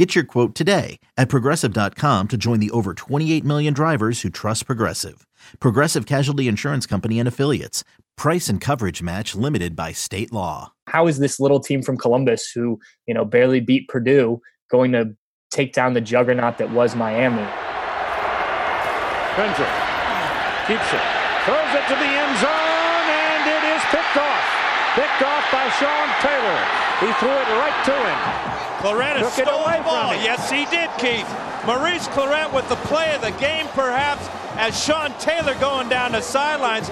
Get your quote today at progressive.com to join the over 28 million drivers who trust Progressive. Progressive Casualty Insurance Company and Affiliates. Price and coverage match limited by state law. How is this little team from Columbus who, you know, barely beat Purdue going to take down the juggernaut that was Miami? Kendrick keeps it, throws it to the end zone, and it is picked off. Picked off by Sean Taylor. He threw it right to him. Clarett Took it stole away the ball. Yes, he did, Keith. Maurice Clarett with the play of the game, perhaps, as Sean Taylor going down the sidelines.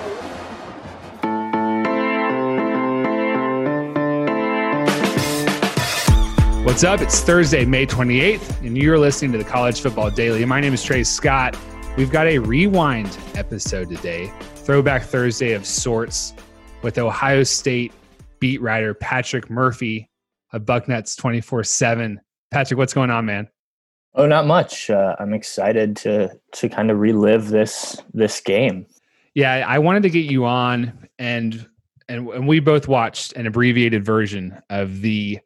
What's up? It's Thursday, May 28th, and you're listening to the College Football Daily. My name is Trey Scott. We've got a rewind episode today, Throwback Thursday of sorts, with Ohio State beat writer Patrick Murphy of Bucknuts 24 7. Patrick, what's going on, man? Oh, not much. Uh, I'm excited to to kind of relive this this game. Yeah, I wanted to get you on, and and, and we both watched an abbreviated version of the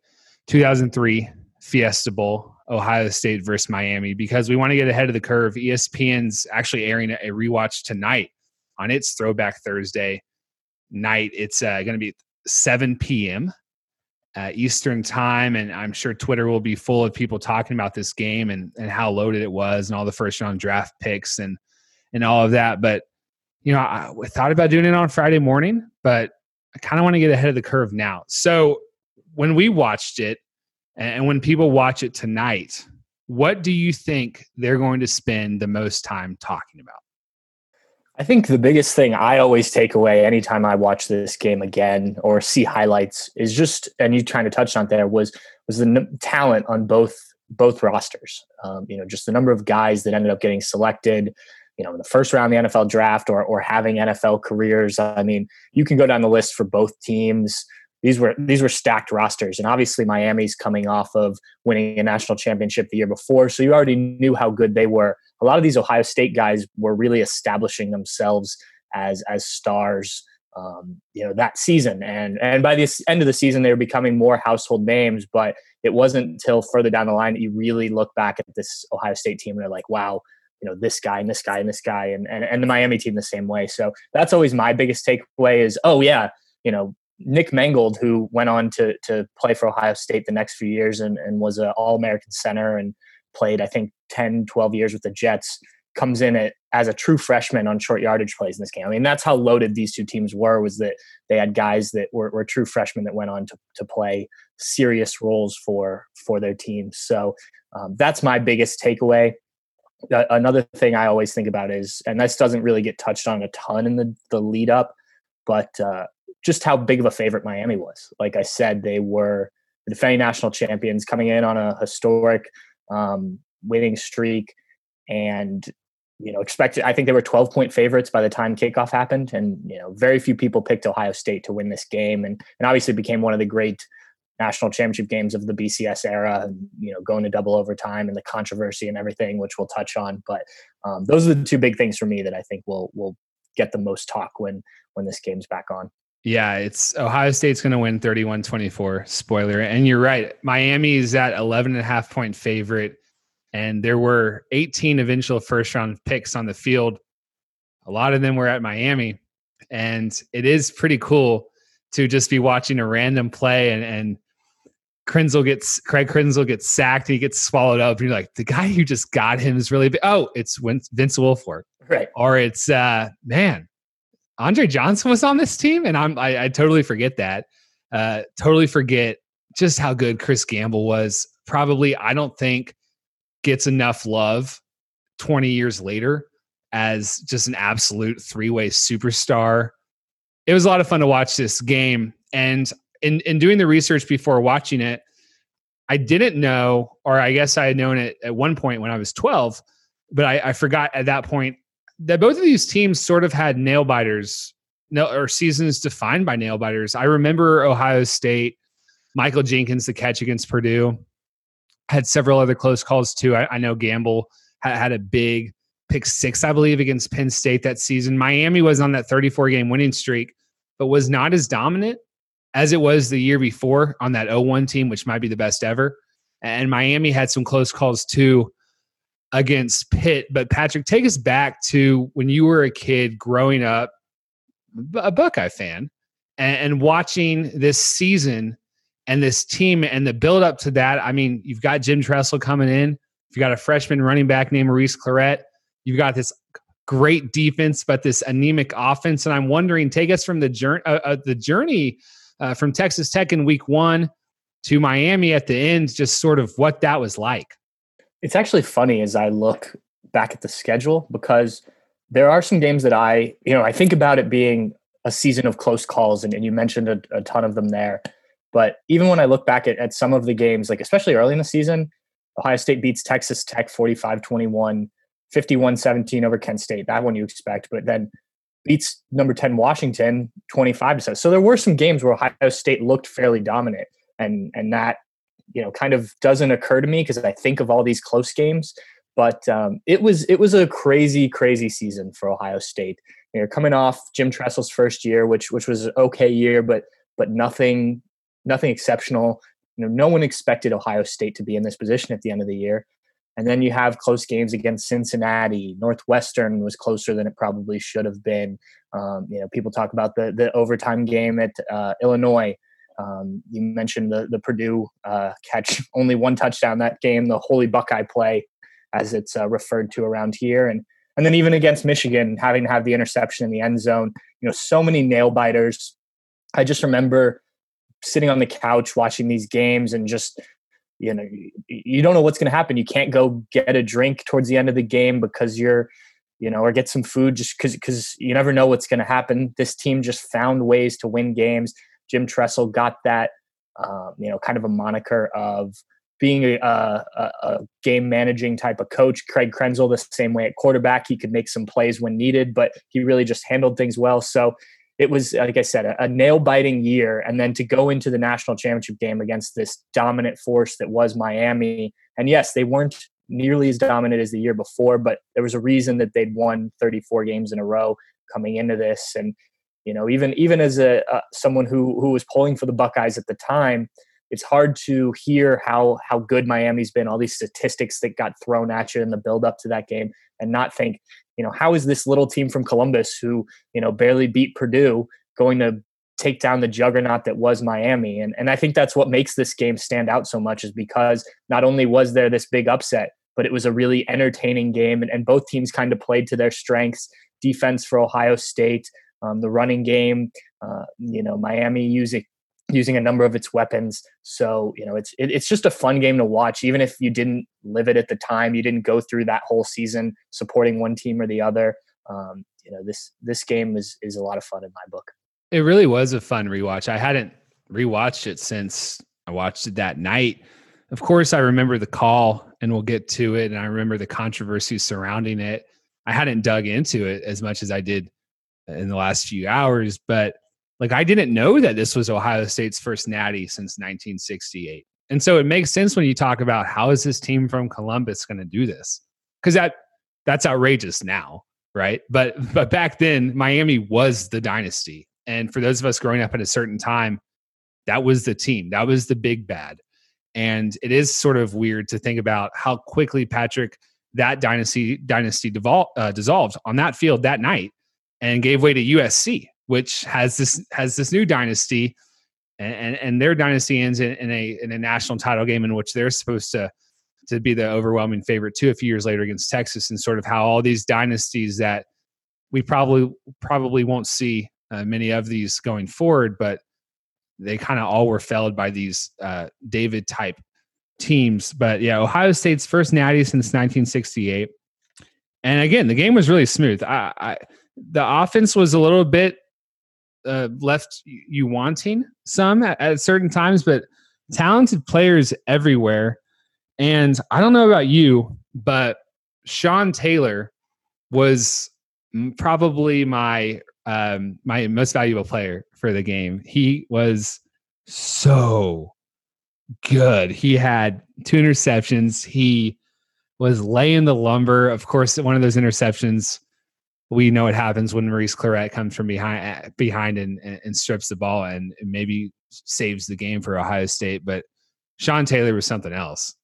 2003 Fiesta Bowl, Ohio State versus Miami, because we want to get ahead of the curve. ESPN's actually airing a rewatch tonight on its Throwback Thursday night. It's uh, going to be 7 p.m. Uh, Eastern time, and I'm sure Twitter will be full of people talking about this game and, and how loaded it was, and all the first round draft picks and and all of that. But you know, I, I thought about doing it on Friday morning, but I kind of want to get ahead of the curve now. So when we watched it, and when people watch it tonight, what do you think they're going to spend the most time talking about? I think the biggest thing I always take away anytime I watch this game again or see highlights is just, and you kind of touched on there was was the n- talent on both both rosters. Um, you know, just the number of guys that ended up getting selected. You know, in the first round of the NFL draft or or having NFL careers. I mean, you can go down the list for both teams. These were these were stacked rosters, and obviously Miami's coming off of winning a national championship the year before, so you already knew how good they were a lot of these Ohio State guys were really establishing themselves as as stars, um, you know, that season. And and by the end of the season, they were becoming more household names. But it wasn't until further down the line that you really look back at this Ohio State team and they're like, wow, you know, this guy and this guy and this guy, and and, and the Miami team the same way. So that's always my biggest takeaway is, oh yeah, you know. Nick Mangold, who went on to to play for Ohio State the next few years and, and was an All American center and played, I think, 10, 12 years with the Jets, comes in at, as a true freshman on short yardage plays in this game. I mean, that's how loaded these two teams were, was that they had guys that were, were true freshmen that went on to, to play serious roles for, for their teams. So um, that's my biggest takeaway. Uh, another thing I always think about is, and this doesn't really get touched on a ton in the, the lead up, but uh, just how big of a favorite Miami was. Like I said, they were the defending national champions coming in on a historic um, winning streak, and you know expected. I think they were 12 point favorites by the time kickoff happened, and you know very few people picked Ohio State to win this game, and and obviously became one of the great national championship games of the BCS era. And, you know, going to double overtime and the controversy and everything, which we'll touch on. But um, those are the two big things for me that I think will will get the most talk when when this game's back on. Yeah, it's Ohio State's going to win 31 24. Spoiler. And you're right. Miami is at 11 and a half point favorite. And there were 18 eventual first round picks on the field. A lot of them were at Miami. And it is pretty cool to just be watching a random play and, and Krenzel gets Craig Krenzel gets sacked. He gets swallowed up. And you're like, the guy who just got him is really big. Oh, it's Vince Wilfork. Right. Or it's, uh, man, Andre Johnson was on this team, and I'm I, I totally forget that. Uh, totally forget just how good Chris Gamble was. Probably, I don't think gets enough love 20 years later as just an absolute three-way superstar. It was a lot of fun to watch this game, and in in doing the research before watching it, I didn't know, or I guess I had known it at one point when I was 12, but I, I forgot at that point that both of these teams sort of had nail biters or seasons defined by nail biters. I remember Ohio State, Michael Jenkins, the catch against Purdue, had several other close calls too. I, I know Gamble had, a big pick six, I believe, against Penn State that season. Miami was on that 34 game winning streak, but was not as dominant as it was the year before on that 0-1 team, which might be the best ever. And Miami had some close calls too against Pitt. But Patrick, take us back to when you were a kid growing up, a Buckeye fan, and, and watching this season and this team and the build up to that. I mean, you've got Jim Tressel coming in. You've got a freshman running back named Maurice Clarett. You've got this great defense, but this anemic offense. And I'm wondering, take us from the journey, uh, uh, the journey uh, from Texas Tech in Week One to Miami at the end, just sort of what that was like. It's actually funny as I look back at the schedule because there are some games that I, you know, I think about it being a season of close calls, and, and you mentioned a, a, ton of them there. But even when I look back at, at some of the games, like especially early in the season, Ohio State beats Texas Tech 45 21, 51 17 over Kent State. That one you expect. But then beats number 10 Washington 25 to 7. So there were some games where Ohio State looked fairly dominant and and that you know kind of doesn't occur to me because I think of all these close games but um, it was it was a crazy crazy season for Ohio State. You know, coming off Jim Tressel's first year which which was an okay year but but nothing nothing exceptional. You know no one expected Ohio State to be in this position at the end of the year. And then you have close games against Cincinnati. Northwestern was closer than it probably should have been. Um, you know, people talk about the the overtime game at uh, Illinois. Um, you mentioned the the Purdue uh, catch, only one touchdown that game. The holy Buckeye play, as it's uh, referred to around here, and and then even against Michigan, having to have the interception in the end zone. You know, so many nail biters. I just remember sitting on the couch watching these games and just you know you don't know what's going to happen you can't go get a drink towards the end of the game because you're you know or get some food just because because you never know what's going to happen this team just found ways to win games jim tressel got that um, you know kind of a moniker of being a, a, a, game managing type of coach craig krenzel the same way at quarterback he could make some plays when needed but he really just handled things well so it was like I said, a, a nail biting year, and then to go into the national championship game against this dominant force that was Miami. And yes, they weren't nearly as dominant as the year before, but there was a reason that they'd won 34 games in a row coming into this. And you know, even even as a uh, someone who who was pulling for the Buckeyes at the time, it's hard to hear how how good Miami's been. All these statistics that got thrown at you in the build up to that game, and not think you know, how is this little team from Columbus who, you know, barely beat Purdue going to take down the juggernaut that was Miami? And and I think that's what makes this game stand out so much is because not only was there this big upset, but it was a really entertaining game and, and both teams kind of played to their strengths. Defense for Ohio State, um, the running game, uh, you know, Miami using using a number of its weapons. So you know, it's it, it's just a fun game to watch, even if you didn't live it at the time, you didn't go through that whole season supporting one team or the other. Um, you know, this this game is is a lot of fun in my book. It really was a fun rewatch. I hadn't rewatched it since I watched it that night. Of course, I remember the call, and we'll get to it. And I remember the controversy surrounding it. I hadn't dug into it as much as I did in the last few hours, but like I didn't know that this was Ohio State's first natty since 1968. And so it makes sense when you talk about how is this team from Columbus going to do this? Cuz that that's outrageous now, right? But but back then Miami was the dynasty. And for those of us growing up at a certain time, that was the team. That was the big bad. And it is sort of weird to think about how quickly Patrick that dynasty dynasty devol- uh, dissolved on that field that night and gave way to USC which has this has this new dynasty, and and, and their dynasty ends in, in, a in a national title game in which they're supposed to to be the overwhelming favorite too a few years later against Texas, and sort of how all these dynasties that we probably probably won't see uh, many of these going forward, but they kind of all were felled by these uh, David type teams. But yeah, Ohio State's first natty since 1968. And again, the game was really smooth. I, I, the offense was a little bit uh, left you wanting some at, at certain times, but talented players everywhere. And I don't know about you, but Sean Taylor was probably my um, my most valuable player for the game. He was so good. He had two interceptions. He was laying the lumber. Of course, one of those interceptions, we know what happens when Maurice Clarett comes from behind behind and, and strips the ball and maybe saves the game for Ohio State. But Sean Taylor was something else.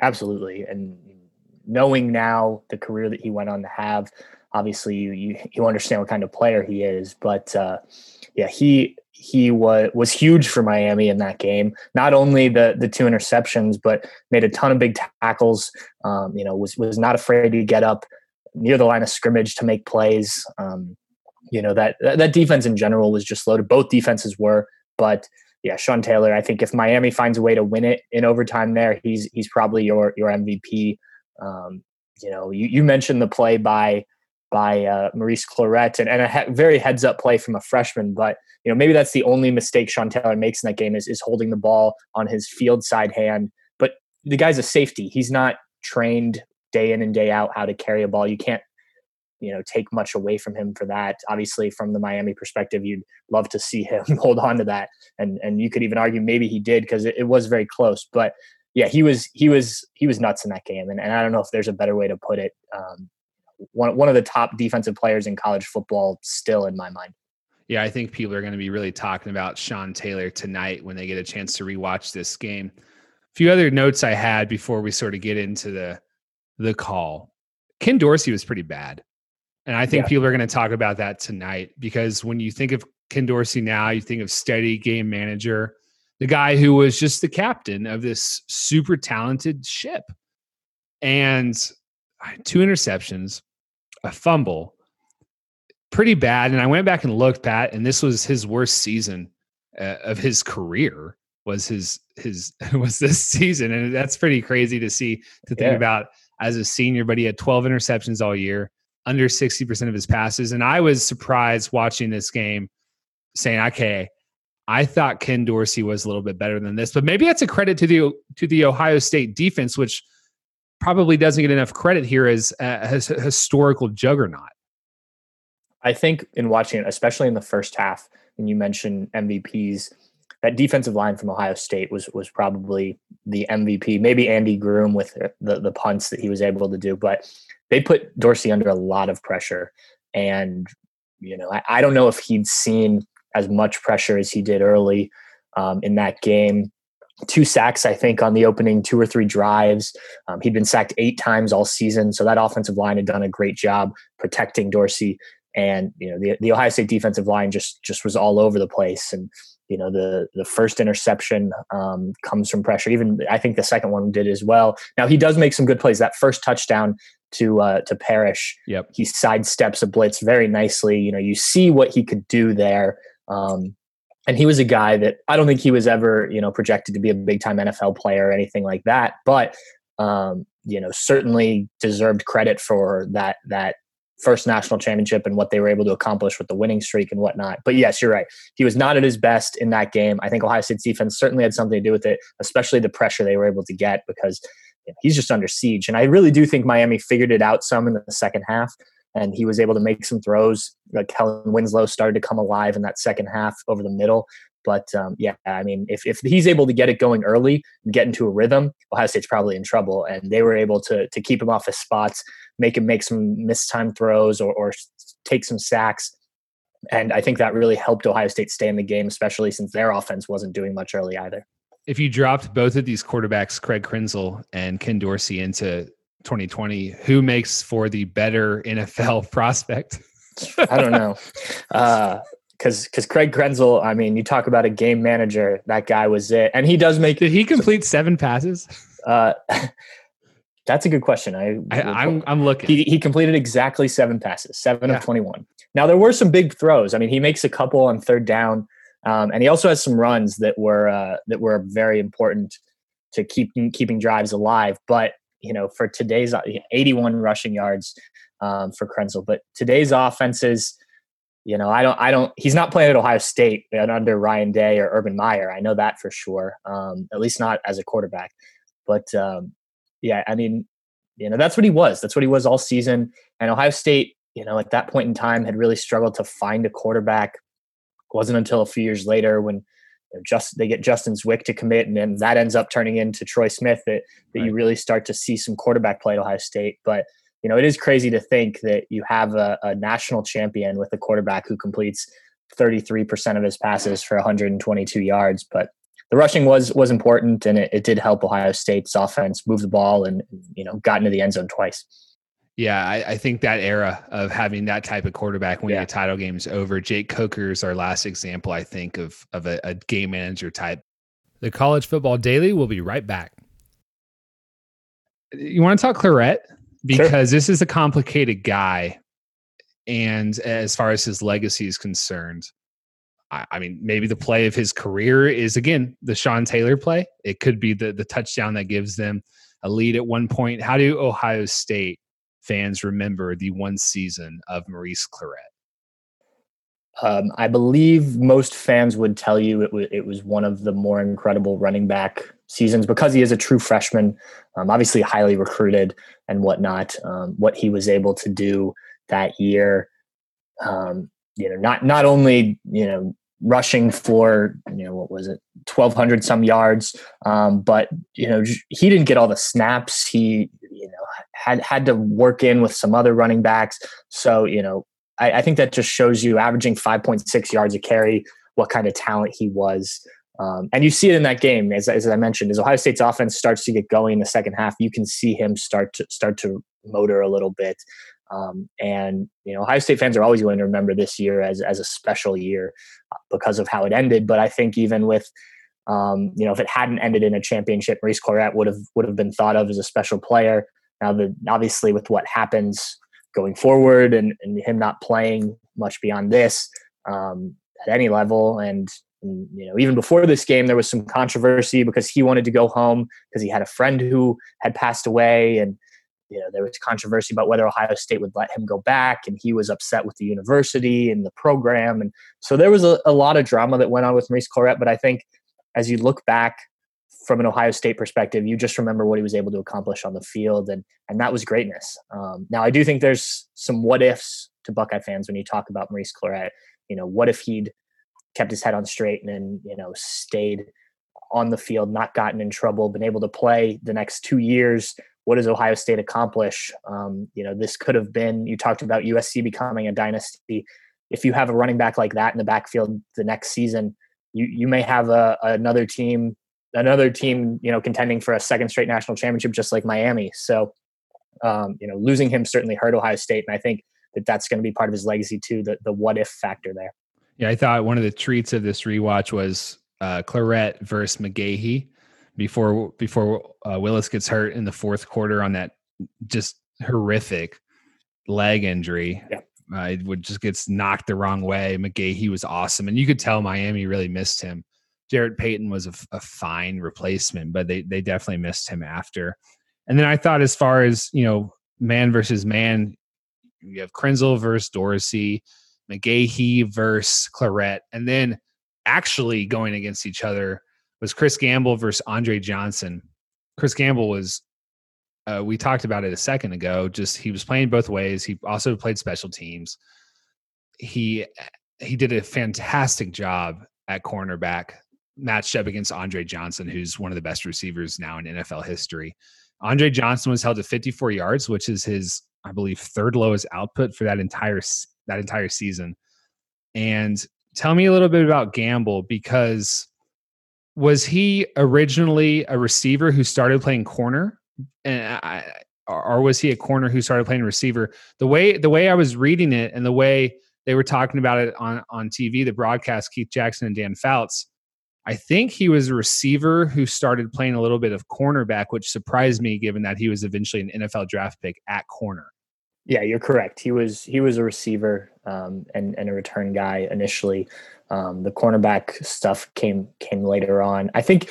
Absolutely. And knowing now the career that he went on to have, obviously you you, you understand what kind of player he is. But uh, yeah, he he was was huge for Miami in that game. Not only the the two interceptions, but made a ton of big tackles. Um, you know, was was not afraid to get up near the line of scrimmage to make plays. Um, you know that that defense in general was just loaded. Both defenses were, but yeah, Sean Taylor. I think if Miami finds a way to win it in overtime, there he's he's probably your your MVP. Um, you know, you, you mentioned the play by by uh, Maurice Clarett and, and a he- very heads up play from a freshman, but you know maybe that's the only mistake Sean Taylor makes in that game is is holding the ball on his field side hand. But the guy's a safety. He's not trained day in and day out how to carry a ball. You can't you know take much away from him for that. Obviously from the miami perspective you'd love to see him hold on to that. And and you could even argue maybe he did because it, it, was very close. But yeah he was he was he was nuts in that game. And, and i don't know if there's a better way to put it um, one, one of the top defensive players in college football still in my mind. Yeah i think people are going to be really talking about sean taylor tonight when they get a chance to rewatch this game. A few other notes i had before we sort of get into the the call ken dorsey was pretty bad and I think yeah. people are going to talk about that tonight because when you think of Ken Dorsey now, you think of steady game manager, the guy who was just the captain of this super talented ship. And two interceptions, a fumble, pretty bad. And I went back and looked, Pat, and this was his worst season uh, of his career. Was his his was this season, and that's pretty crazy to see to think yeah. about as a senior. But he had 12 interceptions all year under 60% of his passes. And I was surprised watching this game saying, okay, I thought Ken Dorsey was a little bit better than this, but maybe that's a credit to the to the Ohio State defense, which probably doesn't get enough credit here as a, as historical juggernaut. I think in watching it, especially in the first half, and you mentioned MVPs, that defensive line from Ohio State was was probably the MVP. Maybe Andy Groom with the the punts that he was able to do, but they put Dorsey under a lot of pressure. And, you know, I, I don't know if he'd seen as much pressure as he did early um, in that game. Two sacks, I think, on the opening two or three drives. Um, he'd been sacked eight times all season. So that offensive line had done a great job protecting Dorsey. And, you know, the, the Ohio State defensive line just just was all over the place. And, you know the the first interception um, comes from pressure even i think the second one did as well now he does make some good plays that first touchdown to uh, to Parrish. Yep. He sidesteps a blitz very nicely. You know, you see what he could do there. Um, and he was a guy that I don't think he was ever, you know, projected to be a big time NFL player or anything like that. But um, you know, certainly deserved credit for that that first national championship and what they were able to accomplish with the winning streak and whatnot. But yes, you're right. He was not at his best in that game. I think Ohio State's defense certainly had something to do with it, especially the pressure they were able to get because you know, he's just under siege. And I really do think Miami figured it out some in the second half, and he was able to make some throws. Like Kellen Winslow started to come alive in that second half over the middle. But um, yeah, I mean, if, if he's able to get it going early and get into a rhythm, Ohio State's probably in trouble. And they were able to to keep him off his spots, make him make some mistimed throws or, or take some sacks. And I think that really helped Ohio State stay in the game, especially since their offense wasn't doing much early either if you dropped both of these quarterbacks, Craig Krenzel and Ken Dorsey, into 2020, who makes for the better NFL prospect? I don't know. Uh, because because Craig Krenzel, I mean, you talk about a game manager. That guy was it, and he does make. Did he complete seven passes? Uh, that's a good question. I, I am I'm, I'm looking. He he completed exactly seven passes, seven yeah. of twenty one. Now there were some big throws. I mean, he makes a couple on third down. Um, and he also has some runs that were uh, that were very important to keep keeping drives alive. But you know, for today's uh, 81 rushing yards um, for Krenzel, but today's offenses, you know, I don't, I don't. He's not playing at Ohio State under Ryan Day or Urban Meyer. I know that for sure. Um, at least not as a quarterback. But um, yeah, I mean, you know, that's what he was. That's what he was all season. And Ohio State you know, at that point in time had really struggled to find a quarterback. It wasn't until a few years later when just they get Justin Zwick to commit, and then that ends up turning into Troy Smith that that right. you really start to see some quarterback play at Ohio State. But you know, it is crazy to think that you have a, a national champion with a quarterback who completes 33% of his passes for 122 yards. But the rushing was was important, and it, it did help Ohio State's offense move the ball and you know got into the end zone twice. Yeah, I, I, think that era of having that type of quarterback winning yeah. a title game is over. Jake Coker is our last example, I think, of of a, a game manager type. The College Football Daily will be right back. You want to talk Clarett because sure. this is a complicated guy, and as far as his legacy is concerned, I, I mean, maybe the play of his career is again the Sean Taylor play. It could be the the touchdown that gives them a lead at one point. How do Ohio State fans remember the one season of Maurice Clarett? Um, I believe most fans would tell you it, w- it was one of the more incredible running back seasons because he is a true freshman, um, obviously highly recruited and whatnot. Um, what he was able to do that year, um, you know, not not only you know rushing for you know what was it 1200 some yards um, but you know he didn't get all the snaps he you know had had to work in with some other running backs so you know I, I think that just shows you averaging 5.6 yards a carry what kind of talent he was um, and you see it in that game as, as i mentioned as ohio state's offense starts to get going in the second half you can see him start to start to motor a little bit um, and you know, Ohio State fans are always going to remember this year as as a special year uh, because of how it ended. But I think even with um, you know, if it hadn't ended in a championship, Maurice Clarett would have would have been thought of as a special player. Now, the obviously with what happens going forward and, and him not playing much beyond this um, at any level, and, you know, even before this game, there was some controversy because he wanted to go home because he had a friend who had passed away, and you know there was controversy about whether ohio state would let him go back. And he was upset with the university and the program. And so there was a, a lot of drama that went on with maurice clarett but i think as you look back from an ohio state perspective you just remember what he was able to accomplish on the field and and that was greatness um, now i do think there's some what ifs to buckeye fans when you talk about maurice clarett you know what if he'd kept his head on straight and then you know stayed on the field, not gotten in trouble, been able to play the next two years what does Ohio State accomplish? Um, you know, this could have been, you talked about USC becoming a dynasty. If you have a running back like that in the backfield the next season, you, you may have a, another team, another team, you know, contending for a second straight national championship, just like Miami. So, um, you know, losing him certainly hurt Ohio State. And I think that that's going to be part of his legacy too, the, the what if factor there. Yeah. I thought one of the treats of this rewatch was uh, Clarett versus McGahee before before uh, Willis gets hurt in the fourth quarter on that just horrific leg injury. Yeah. Uh, it would just gets knocked the wrong way. McGahee, he was awesome, and you could tell Miami really missed him. Jarrett Payton was a, a fine replacement, but they they definitely missed him after. And then I thought, as far as you know, man versus man, you have Krenzel versus Dorsey, McGahee versus Clarett, and then actually going against each other was Chris Gamble versus Andre Johnson. Chris Gamble was uh, we talked about it a second ago. Just he was playing both ways. He also played special teams. He he did a fantastic job at cornerback, matched up against Andre Johnson, who's one of the best receivers now in NFL history. Andre Johnson was held to 54 yards, which is his, I believe, third lowest output for that entire that entire season. And tell me a little bit about Gamble because was he originally a receiver who started playing corner and I, or was he a corner who started playing receiver the way the way i was reading it and the way they were talking about it on on tv the broadcast keith jackson and dan fouts i think he was a receiver who started playing a little bit of cornerback which surprised me given that he was eventually an nfl draft pick at corner yeah you're correct he was he was a receiver um, and and a return guy initially um, the cornerback stuff came came later on. I think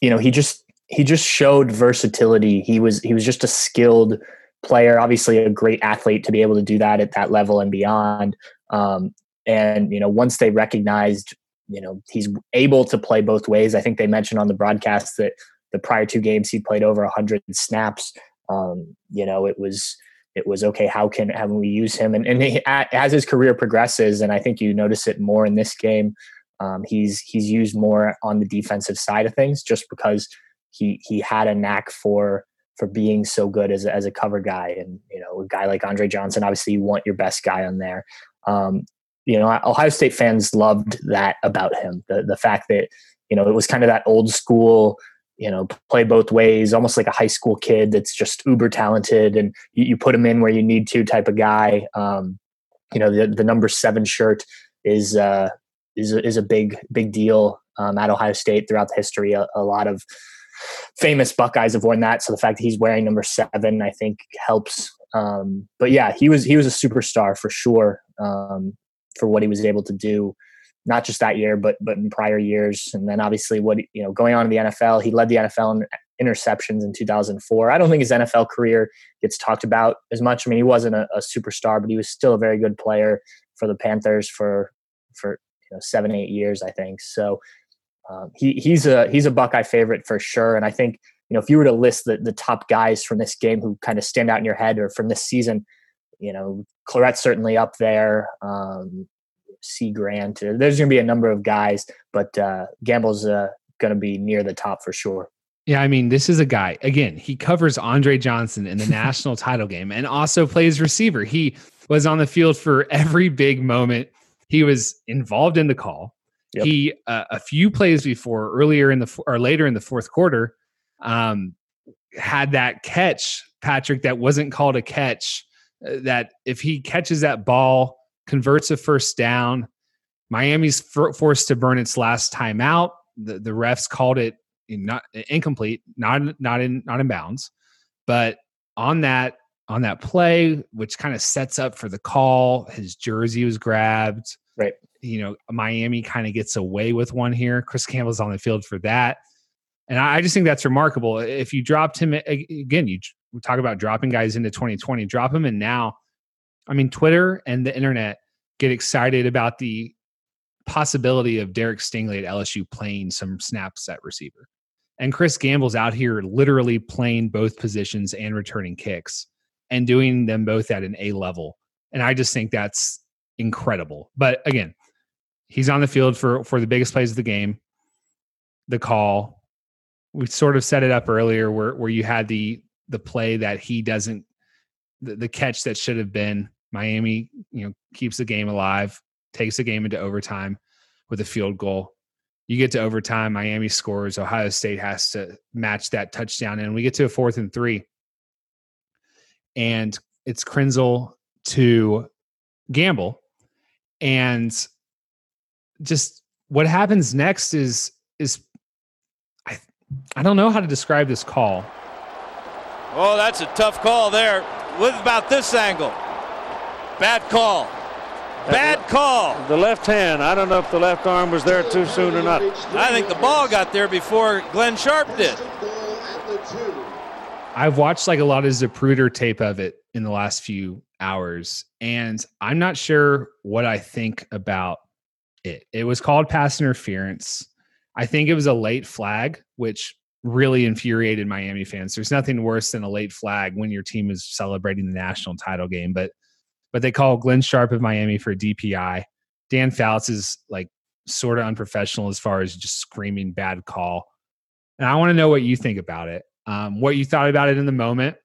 you know he just he just showed versatility. He was he was just a skilled player, obviously a great athlete to be able to do that at that level and beyond. Um, and you know once they recognized you know he's able to play both ways. I think they mentioned on the broadcast that the prior two games he played over 100 snaps. Um, you know it was it was okay. How can how can we use him? And and he, as his career progresses, and I think you notice it more in this game, um, he's he's used more on the defensive side of things, just because he he had a knack for for being so good as, as a cover guy. And, you know, a guy like Andre Johnson, obviously you want your best guy on there. Um, you know, Ohio State fans loved that about him. The, the fact that, you know, it was kind of that old school, you know, play both ways, almost like a high school kid that's just uber talented and you, you put him in where you need to type of guy. Um, you know, the, the number seven shirt is, uh, is, is a big, big deal um, at Ohio State throughout the history. A, a lot of, famous Buckeyes have worn that. So the fact that he's wearing number seven, I think, helps. Um, but yeah, he was he was a superstar for sure um, for what he was able to do, not just that year, but but in prior years. And then obviously, what you know, going on in the NFL, he led the NFL in interceptions in 2004. I don't think his NFL career gets talked about as much. I mean, he wasn't a, a superstar, but he was still a very good player for the Panthers for for you know seven eight years, I think. So um, he he's a he's a Buckeye favorite for sure. And I think you know if you were to list the the top guys from this game who kind of stand out in your head or from this season, you know, Clarett's certainly up there. Um, Cie Grant. Uh, there's going to be a number of guys, but uh, Gamble's uh, going to be near the top for sure. Yeah, I mean, this is a guy. Again, he covers Andre Johnson in the national title game and also plays receiver. He was on the field for every big moment. He was involved in the call. Yep. He uh, a few plays before earlier in the or later in the fourth quarter um, had that catch, Patrick, that wasn't called a catch. Uh, that if he catches that ball, converts a first down, Miami's for, forced to burn its last timeout. The the refs called it not incomplete, not not in not in bounds, but on that on that play, which kind of sets up for the call, his jersey was grabbed. Right you know, Miami kind of gets away with one here. Chris Gamble's on the field for that. And I just think that's remarkable. If you dropped him again, you talk about dropping guys into 2020, drop them in now. I mean, Twitter and the internet get excited about the possibility of Derek Stingley at LSU playing some snaps at receiver. And Chris Gamble's out here literally playing both positions and returning kicks and doing them both at an A level. And I just think that's incredible. But again, he's on the field for for the biggest plays of the game. The call, we sort of set it up earlier where where you had the the play that he doesn't the, the catch that should have been Miami, you know, keeps the game alive, takes the game into overtime with a field goal. You get to overtime, Miami scores, Ohio State has to match that touchdown, and we get to a fourth and three. And it's Krenzel to Gamble. And just what happens next is is I I don't know how to describe this call. Oh, that's a tough call there. With about this angle? Bad call. Bad call. The left hand. I don't know if the left arm was there too soon or not. I think the ball got there before Glenn Sharpe did. I've watched like a lot of Zapruder tape of it in the last few hours, and I'm not sure what I think about it. It was called pass interference. I think it was a late flag, which really infuriated Miami fans. There's nothing worse than a late flag when your team is celebrating the national title game. But but they call Glenn Sharpe of Miami for DPI. Dan Fouts is like sort of unprofessional as far as just screaming bad call. And I want to know what you think about it. Um, what you thought about it in the moment.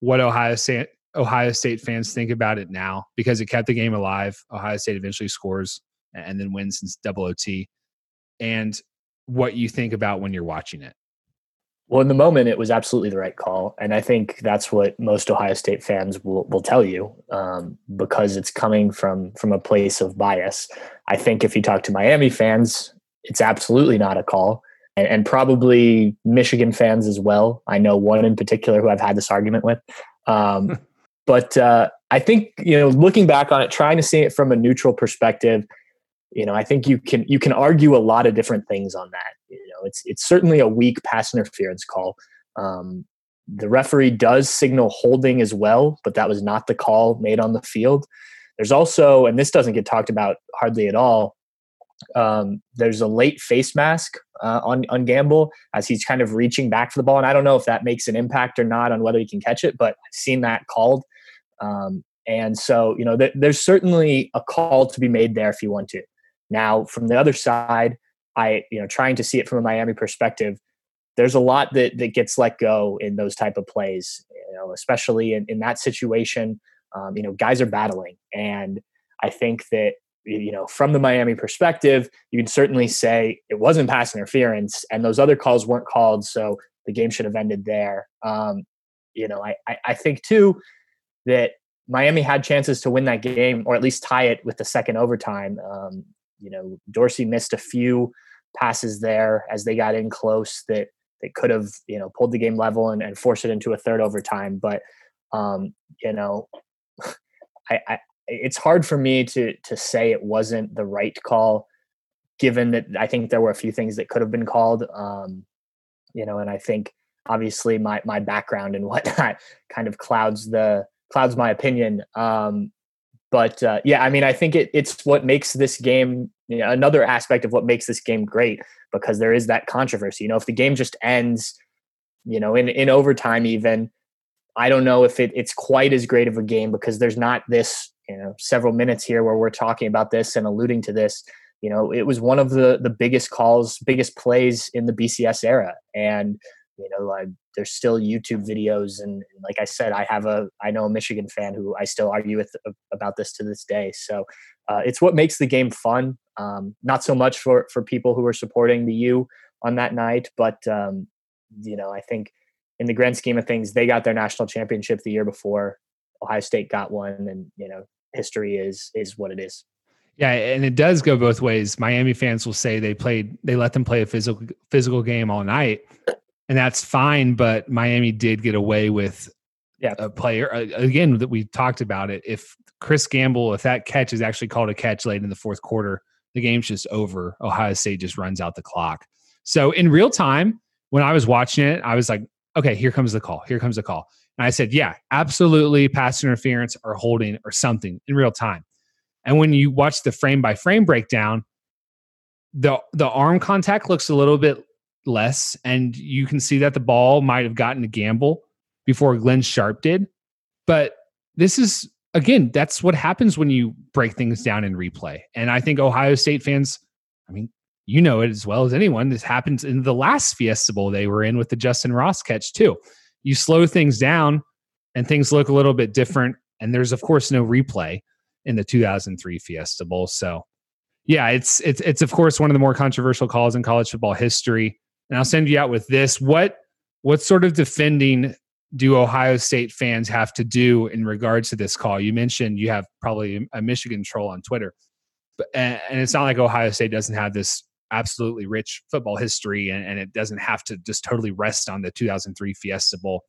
What Ohio State Ohio State fans think about it now because it kept the game alive. Ohio State eventually scores and then wins since double OT, and what you think about when you're watching it. Well, in the moment, it was absolutely the right call, and I think that's what most Ohio State fans will will tell you um, because it's coming from from a place of bias. I think if you talk to Miami fans, it's absolutely not a call, and, and probably Michigan fans as well. I know one in particular who I've had this argument with. Um, but uh, I think you know, looking back on it, trying to see it from a neutral perspective, you know, I think you can you can argue a lot of different things on that. You know, it's it's certainly a weak pass interference call. Um, the referee does signal holding as well, but that was not the call made on the field. There's also, and this doesn't get talked about hardly at all. Um, there's a late face mask uh, on on Gamble as he's kind of reaching back for the ball, and I don't know if that makes an impact or not on whether he can catch it, but I've seen that called. Um, and so, you know, th- there's certainly a call to be made there if you want to. Now, from the other side, I, you know, trying to see it from a Miami perspective, there's a lot that that gets let go in those type of plays. You know, especially in, in that situation, um, you know, guys are battling, and I think that you know, from the Miami perspective, you can certainly say it wasn't pass interference, and those other calls weren't called, so the game should have ended there. Um, you know, I, I, I think too that Miami had chances to win that game or at least tie it with the second overtime. Um, you know, Dorsey missed a few passes there as they got in close that they could have, you know, pulled the game level and, and forced it into a third overtime. But um, you know, I, I it's hard for me to to say it wasn't the right call, given that I think there were a few things that could have been called. Um, you know, and I think obviously my my background and whatnot kind of clouds the clouds my opinion. Um, but uh, yeah, I mean, I think it, it's what makes this game you know, another aspect of what makes this game great because there is that controversy. You know, if the game just ends, you know, in in overtime, even I don't know if it, it's quite as great of a game because there's not this you know several minutes here where we're talking about this and alluding to this. You know, it was one of the the biggest calls, biggest plays in the BCS era, and you know I, there's still youtube videos and, like i said i have a i know a michigan fan who i still argue with about this to this day. So uh, it's what makes the game fun. Um, not so much for for people who are supporting the u on that night but um, you know i think in the grand scheme of things they got their national championship the year before. Ohio state got one and you know history is is what it is. Yeah, and it does go both ways. Miami fans will say they played, they let them play a physical physical game all night, and that's fine. But Miami did get away with yeah. a player uh, again that we talked about it. If Chris Gamble, if that catch is actually called a catch late in the fourth quarter, the game's just over. Ohio State just runs out the clock. So in real time, when I was watching it, I was like, okay, here comes the call. Here comes the call. And I said, yeah, absolutely pass interference or holding or something in real time. And when you watch the frame by frame breakdown, the the arm contact looks a little bit less, and you can see that the ball might have gotten a gamble before Glenn Sharpe did. But this is again, that's what happens when you break things down in replay. And I think Ohio State fans, I mean, you know it as well as anyone. This happens in the last Fiesta Bowl they were in with the Justyn Ross catch too. You slow things down, and things look a little bit different. And there's of course no replay in the 2003 Fiesta Bowl. So, yeah, it's it's it's of course one of the more controversial calls in college football history and I'll send you out with this. What what sort of defending do Ohio State fans have to do in regards to this call? You mentioned you have probably a Michigan troll on Twitter, but and, it's not like Ohio State doesn't have this absolutely rich football history, and, and it doesn't have to just totally rest on the 2003 Fiesta Bowl.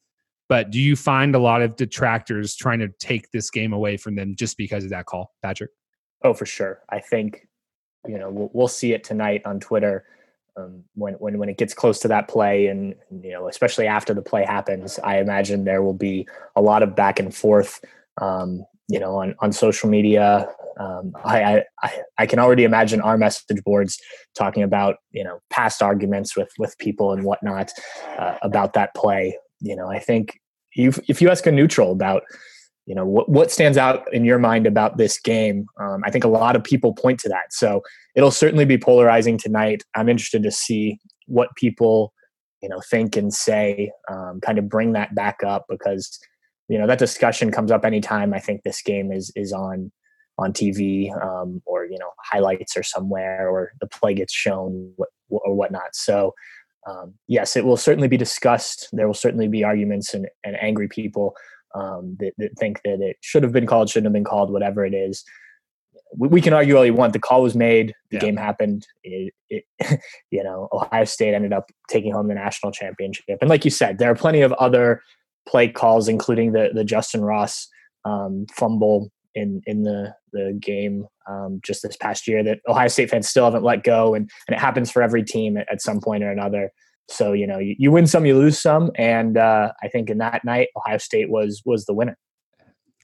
But do you find a lot of detractors trying to take this game away from them just because of that call, Patrick? Oh, for sure. I think you know we'll, we'll see it tonight on Twitter um, when when when it gets close to that play, and you know, especially after the play happens, I imagine there will be a lot of back and forth. Um, you know, on on social media, um, I, I I can already imagine our message boards talking about you know past arguments with with people and whatnot uh, about that play. You know, I think you if you ask a neutral about you know what what stands out in your mind about this game? Um, i think a lot of people point to that. So it'll certainly be polarizing tonight. I'm interested to see what people you know think and say um, kind of bring that back up because you know that discussion comes up anytime i think this game is is on on tv um, or you know highlights or somewhere or the play gets shown or whatnot. So um, yes it will certainly be discussed. There will certainly be arguments and, and angry people um, that, that, think that it should have been called, shouldn't have been called, whatever it is. We, we can argue all you want. The call was made. The yeah. game happened. It, it, you know, Ohio State ended up taking home the national championship. And like you said, there are plenty of other play calls, including the the Justyn Ross um, fumble in in the the game um, just this past year that Ohio State fans still haven't let go, and and it happens for every team at, at some point or another. So you know, you, you win some, you lose some, and uh, I think in that night, Ohio State was was the winner.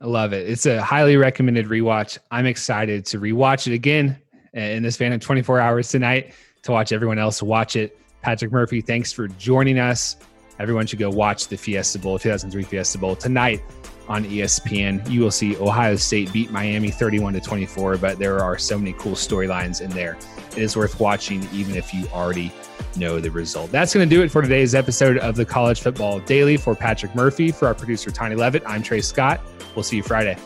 I love it. It's a highly recommended rewatch. I'm excited to rewatch it again in this span of 24 hours tonight to watch everyone else watch it. Patrick Murphy, thanks for joining us. everyone should go watch the Fiesta Bowl, 2003 Fiesta Bowl tonight on ESPN. You will see Ohio State beat Miami 31 to 24, but there are so many cool storylines in there. It is worth watching, even if you already know the result. That's going to do it for today's episode of the College Football Daily. For Patrick Murphy, for our producer Tony Levitt, I'm Trey Scott. We'll see you Friday.